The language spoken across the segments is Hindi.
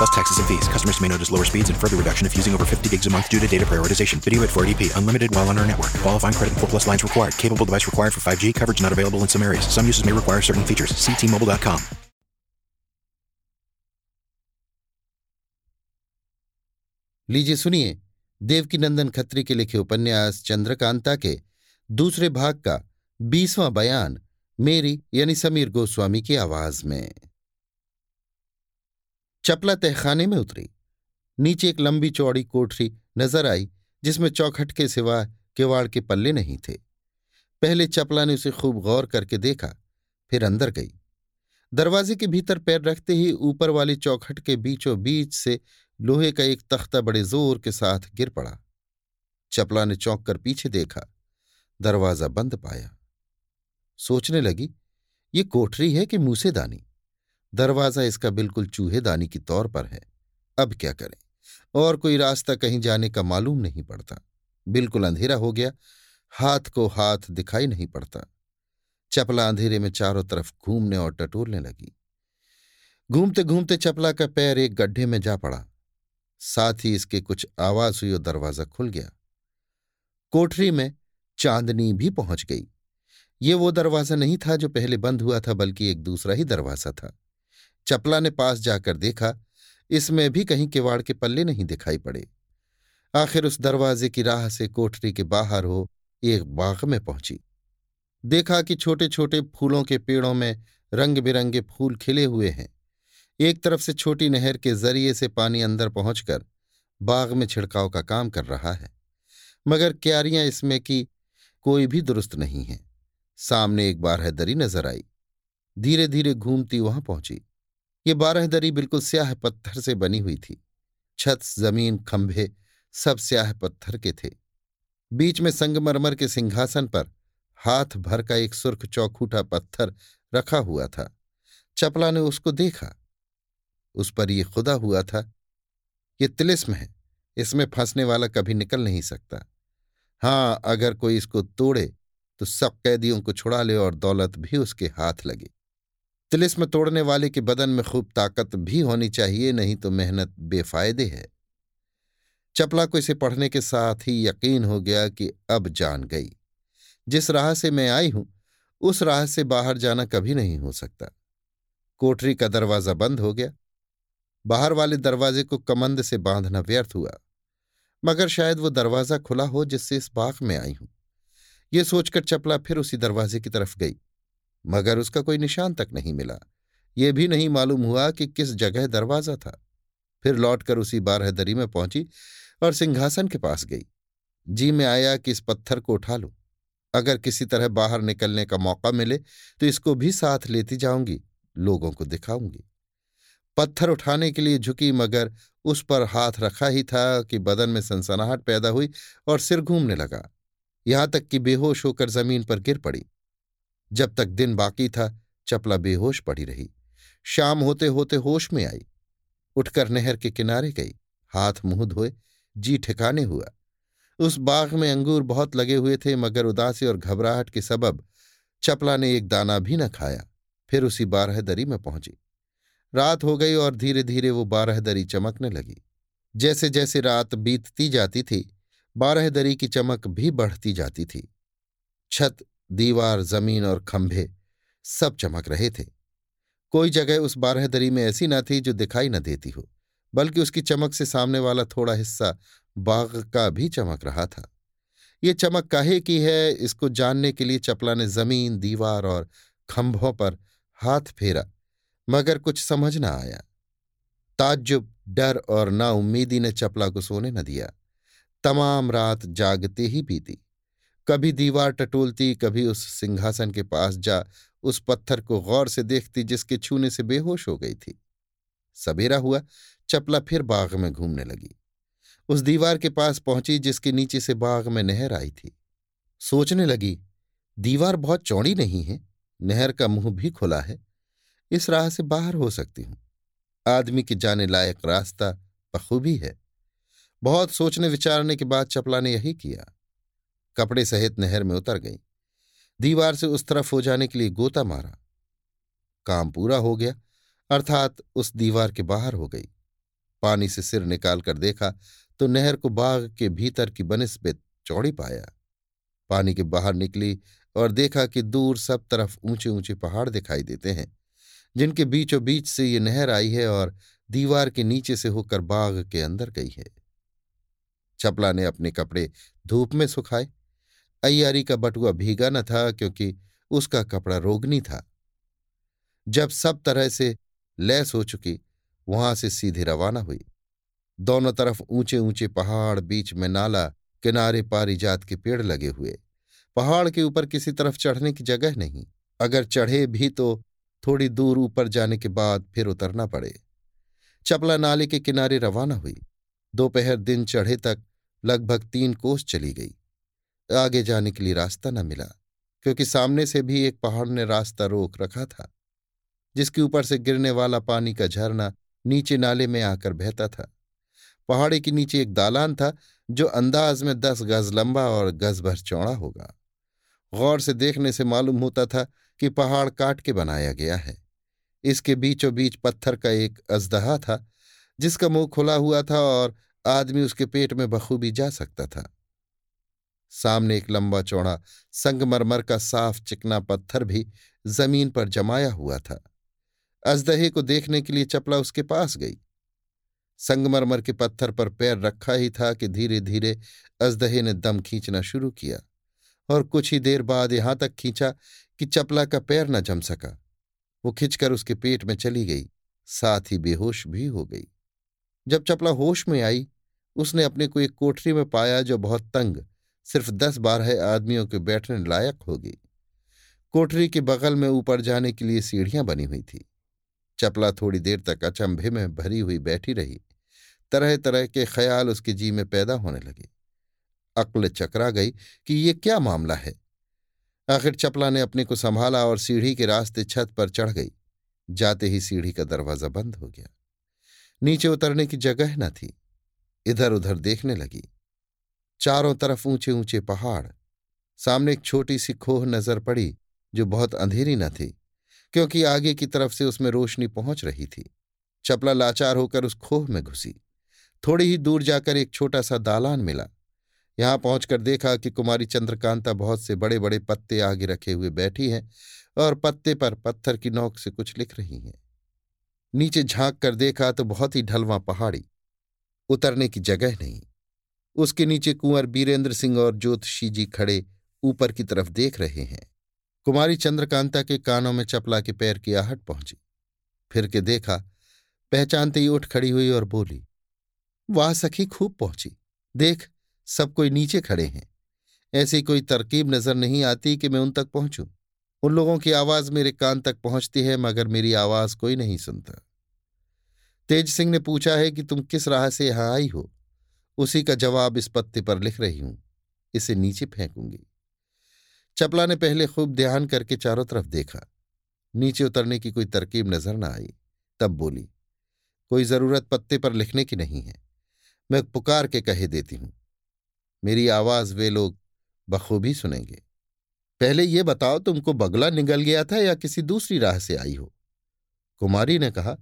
Plus taxes and fees. Customers may notice lower speeds and further reduction if using over 50 gigs a month due to data prioritization. Video at 480p. Unlimited while on our network. Qualifying credit and 4 plus lines required. Capable device required for 5G. Coverage not available in some areas. Some uses may require certain features. See T-Mobile.com. लीजिए सुनिए देवकी नंदन खत्री के लिखे उपन्यास चंद्रकांता के दूसरे भाग का बीसवां बयान मेरी यानी समीर गोस्वामी की आवाज में चपला तहखाने में उतरी। नीचे एक लंबी चौड़ी कोठरी नज़र आई, जिसमें चौखट के सिवा किवाड़ के पल्ले नहीं थे। पहले चपला ने उसे खूब गौर करके देखा, फिर अंदर गई। दरवाजे के भीतर पैर रखते ही ऊपर वाली चौखट के बीचों बीच से लोहे का एक तख्ता बड़े ज़ोर के साथ गिर पड़ा। चपला ने चौंक कर पीछे देखा। दरवाज़ा बंद पाया। सोचने लगी, ये कोठरी है कि मूसेदानी? दरवाज़ा इसका बिल्कुल चूहेदानी की तौर पर है। अब क्या करें? और कोई रास्ता कहीं जाने का मालूम नहीं पड़ता। बिल्कुल अंधेरा हो गया। हाथ को हाथ दिखाई नहीं पड़ता। चपला अंधेरे में चारों तरफ़ घूमने और टटोलने लगी। घूमते घूमते चपला का पैर एक गड्ढे में जा पड़ा। साथ ही इसके कुछ आवाज़ हुई और दरवाज़ा खुल गया। कोठरी में चांदनी भी पहुँच गई। ये वो दरवाज़ा नहीं था जो पहले बंद हुआ था, बल्कि एक दूसरा ही दरवाज़ा था। चपला ने पास जाकर देखा, इसमें भी कहीं किवाड़ के पल्ले नहीं दिखाई पड़े। आखिर उस दरवाजे की राह से कोठरी के बाहर हो एक बाग में पहुँची। देखा कि छोटे छोटे फूलों के पेड़ों में रंग बिरंगे फूल खिले हुए हैं। एक तरफ़ से छोटी नहर के ज़रिए से पानी अंदर पहुंचकर बाग में छिड़काव का काम कर रहा है। मगर क्यारियाँ इसमें की कोई भी दुरुस्त नहीं है। सामने एक बार बारहदरी नज़र आई। धीरे धीरे घूमती वहाँ पहुँची। ये बारह दरी बिल्कुल स्याह पत्थर से बनी हुई थी। छत, ज़मीन, खंभे सब स्याह पत्थर के थे। बीच में संगमरमर के सिंहासन पर हाथ भर का एक सुर्ख चौखूटा पत्थर रखा हुआ था। चपला ने उसको देखा। उस पर यह खुदा हुआ था ये तिलिस्म है, इसमें फंसने वाला कभी निकल नहीं सकता। हाँ, अगर कोई इसको तोड़े तो सब कैदियों को छुड़ा ले और दौलत भी उसके हाथ लगे। तिलिस्म तोड़ने वाले के बदन में खूब ताकत भी होनी चाहिए, नहीं तो मेहनत बेफायदे है। चपला को इसे पढ़ने के साथ ही यकीन हो गया कि अब जान गई। जिस राह से मैं आई हूँ, उस राह से बाहर जाना कभी नहीं हो सकता। कोठरी का दरवाज़ा बंद हो गया। बाहर वाले दरवाजे को कमंद से बांधना व्यर्थ हुआ। मगर शायद वो दरवाज़ा खुला हो जिससे इस बाग में आई हूँ। ये सोचकर चपला फिर उसी दरवाजे की तरफ़ गई। मगर उसका कोई निशान तक नहीं मिला। ये भी नहीं मालूम हुआ कि किस जगह दरवाज़ा था। फिर लौटकर उसी बारहदरी में पहुँची और सिंहासन के पास गई। जी में आया कि इस पत्थर को उठा लो। अगर किसी तरह बाहर निकलने का मौका मिले तो इसको भी साथ लेती जाऊँगी, लोगों को दिखाऊँगी। पत्थर उठाने के लिए झुकी, मगर उस पर हाथ रखा ही था कि बदन में सनसनाहट पैदा हुई और सिर घूमने लगा। यहाँ तक कि बेहोश होकर ज़मीन पर गिर पड़ी। जब तक दिन बाकी था, चपला बेहोश पड़ी रही। शाम होते होते होश में आई। उठकर नहर के किनारे गई। हाथ मुँह धोए, जी ठिकाने हुआ। उस बाग में अंगूर बहुत लगे हुए थे, मगर उदासी और घबराहट के सबब चपला ने एक दाना भी न खाया। फिर उसी बारहदरी में पहुँची। रात हो गई और धीरे धीरे वो बारहदरी चमकने लगी। जैसे जैसे रात बीतती जाती थी, बारहदरी की चमक भी बढ़ती जाती थी। छत दीवार, ज़मीन और खंभे सब चमक रहे थे। कोई जगह उस बारहदरी में ऐसी न थी जो दिखाई न देती हो, बल्कि उसकी चमक से सामने वाला थोड़ा हिस्सा बाग का भी चमक रहा था। ये चमक काहे की है, इसको जानने के लिए चपला ने ज़मीन, दीवार और खंभों पर हाथ फेरा, मगर कुछ समझ न आया। ताज्जुब, डर और नाउम्मीदी ने चपला को सोने न दिया। तमाम रात जागते ही बीती। कभी दीवार टटोलती, कभी उस सिंहासन के पास जा, उस पत्थर को गौर से देखती जिसके छूने से बेहोश हो गई थी। सवेरा हुआ, चपला फिर बाग में घूमने लगी। उस दीवार के पास पहुँची जिसके नीचे से बाग में नहर आई थी। सोचने लगी, दीवार बहुत चौड़ी नहीं है, नहर का मुँह भी खुला है, इस राह से बाहर हो सकती हूँ। आदमी के जाने लायक रास्ता बखूबी है। बहुत सोचने विचारने के बाद चपला ने यही किया। कपड़े सहित नहर में उतर गई। दीवार से उस तरफ़ हो जाने के लिए गोता मारा। काम पूरा हो गया, अर्थात उस दीवार के बाहर हो गई। पानी से सिर निकाल कर देखा तो नहर को बाग के भीतर की बनिस्बत चौड़ी पाया। पानी के बाहर निकली और देखा कि दूर सब तरफ़ ऊँचे ऊँचे पहाड़ दिखाई देते हैं, जिनके बीचों बीच से ये नहर आई है और दीवार के नीचे से होकर बाग के अंदर गई है। चपला ने अपने कपड़े धूप में सुखाए अय्यारी का बटुआ भीगा न था क्योंकि उसका कपड़ा रोगनी था। जब सब तरह से लैस हो चुकी, वहाँ से सीधे रवाना हुई। दोनों तरफ़ ऊँचे ऊँचे पहाड़, बीच में नाला, किनारे पारिजात के पेड़ लगे हुए। पहाड़ के ऊपर किसी तरफ़ चढ़ने की जगह नहीं। अगर चढ़े भी तो थोड़ी दूर ऊपर जाने के बाद फिर उतरना पड़े। चपला नाले के किनारे रवाना हुई। दोपहर दिन चढ़े तक लगभग तीन कोस चली गई। आगे जाने के लिए रास्ता न मिला, क्योंकि सामने से भी एक पहाड़ ने रास्ता रोक रखा था, जिसके ऊपर से गिरने वाला पानी का झरना नीचे नाले में आकर बहता था। पहाड़ी के नीचे एक दालान था, जो अंदाज में दस गज लंबा और गज भर चौड़ा होगा। गौर से देखने से मालूम होता था कि पहाड़ काट के बनाया गया है। इसके बीचों बीच पत्थर का एक अजदहा था, जिसका मुँह खुला हुआ था और आदमी उसके पेट में बखूबी जा सकता था। सामने एक लंबा चौड़ा संगमरमर का साफ़ चिकना पत्थर भी ज़मीन पर जमाया हुआ था। अजदहे को देखने के लिए चपला उसके पास गई। संगमरमर के पत्थर पर पैर रखा ही था कि धीरे धीरे अजदहे ने दम खींचना शुरू किया और कुछ ही देर बाद यहाँ तक खींचा कि चपला का पैर न जम सका। वो खिंचकर उसके पेट में चली गई, साथ ही बेहोश भी हो गई। जब चपला होश में आई, उसने अपने को एक कोठरी में पाया जो बहुत तंग सिर्फ़ दस बारह आदमियों के बैठने लायक होगी कोठरी के बगल में ऊपर जाने के लिए सीढ़ियाँ बनी हुई थी। चपला थोड़ी देर तक अचंभे में भरी हुई बैठी रही। तरह तरह के ख्याल उसके जी में पैदा होने लगे। अक्ल चकरा गई कि ये क्या मामला है? आखिर चपला ने अपने को संभाला और सीढ़ी के रास्ते छत पर चढ़ गई। जाते ही सीढ़ी का दरवाज़ा बंद हो गया। नीचे उतरने की जगह न थी। इधर उधर देखने लगी। चारों तरफ़ ऊँचे ऊँचे पहाड़। सामने एक छोटी सी खोह नज़र पड़ी, जो बहुत अंधेरी न थी, क्योंकि आगे की तरफ़ से उसमें रोशनी पहुँच रही थी। चपला लाचार होकर उस खोह में घुसी। थोड़ी ही दूर जाकर एक छोटा सा दालान मिला। यहाँ पहुंचकर देखा कि कुमारी चंद्रकांता बहुत से बड़े बड़े पत्ते आगे रखे हुए बैठी हैं और पत्ते पर पत्थर की नोक से कुछ लिख रही हैं। नीचे झाँक कर देखा तो बहुत ही ढलवा पहाड़ी। उतरने की जगह नहीं। उसके नीचे कुंवर बीरेंद्र सिंह और ज्योतिषी जी खड़े ऊपर की तरफ़ देख रहे हैं। कुमारी चंद्रकांता के कानों में चपला के पैर की आहट पहुँची। फिर के देखा, पहचानते ही उठ खड़ी हुई और बोली, वाह सखी, खूब पहुँची। देख, सब कोई नीचे खड़े हैं। ऐसी कोई तरकीब नज़र नहीं आती कि मैं उन तक पहुंचूं। उन लोगों की आवाज़ मेरे कान तक पहुँचती है, मगर मेरी आवाज़ कोई नहीं सुनता। तेज सिंह ने पूछा है कि तुम किस राह से यहाँ आई हो? उसी का जवाब इस पत्ते पर लिख रही हूँ। इसे नीचे फेंकूँगी। चपला ने पहले खूब ध्यान करके चारों तरफ़ देखा। नीचे उतरने की कोई तरकीब नज़र न आई। तब बोली, कोई ज़रूरत पत्ते पर लिखने की नहीं है। मैं पुकार के कहे देती हूँ। मेरी आवाज़ वे लोग बखूबी सुनेंगे। पहले ये बताओ तुमको बगला निगल गया था या किसी दूसरी राह से आई हो? कुमारी ने कहा,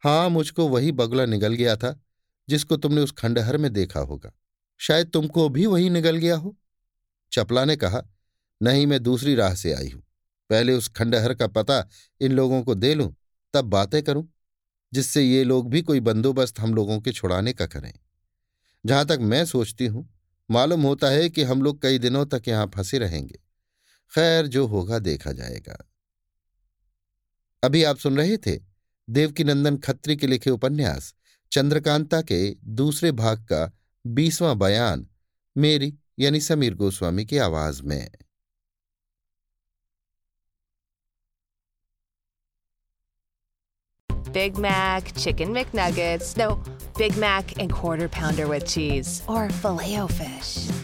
हाँ, मुझको वही बगला निगल गया था। जिसको तुमने उस खंडहर में देखा होगा। शायद तुमको भी वही निगल गया हो। चपला ने कहा, नहीं, मैं दूसरी राह से आई हूँ। पहले उस खंडहर का पता इन लोगों को दे लूँ, तब बातें करूँ, जिससे ये लोग भी कोई बंदोबस्त हम लोगों के छुड़ाने का करें। जहाँ तक मैं सोचती हूँ, मालूम होता है कि हम लोग कई दिनों तक यहाँ फंसे रहेंगे। खैर, जो होगा देखा जाएगा। अभी आप सुन रहे थे देवकीनंदन खत्री के लिखे उपन्यास चंद्रकांता के दूसरे भाग का बीसवां बयान मेरी यानी समीर गोस्वामी की आवाज़ में। Big Mac chicken McNuggets no Big Mac and quarter pounder with cheese और fish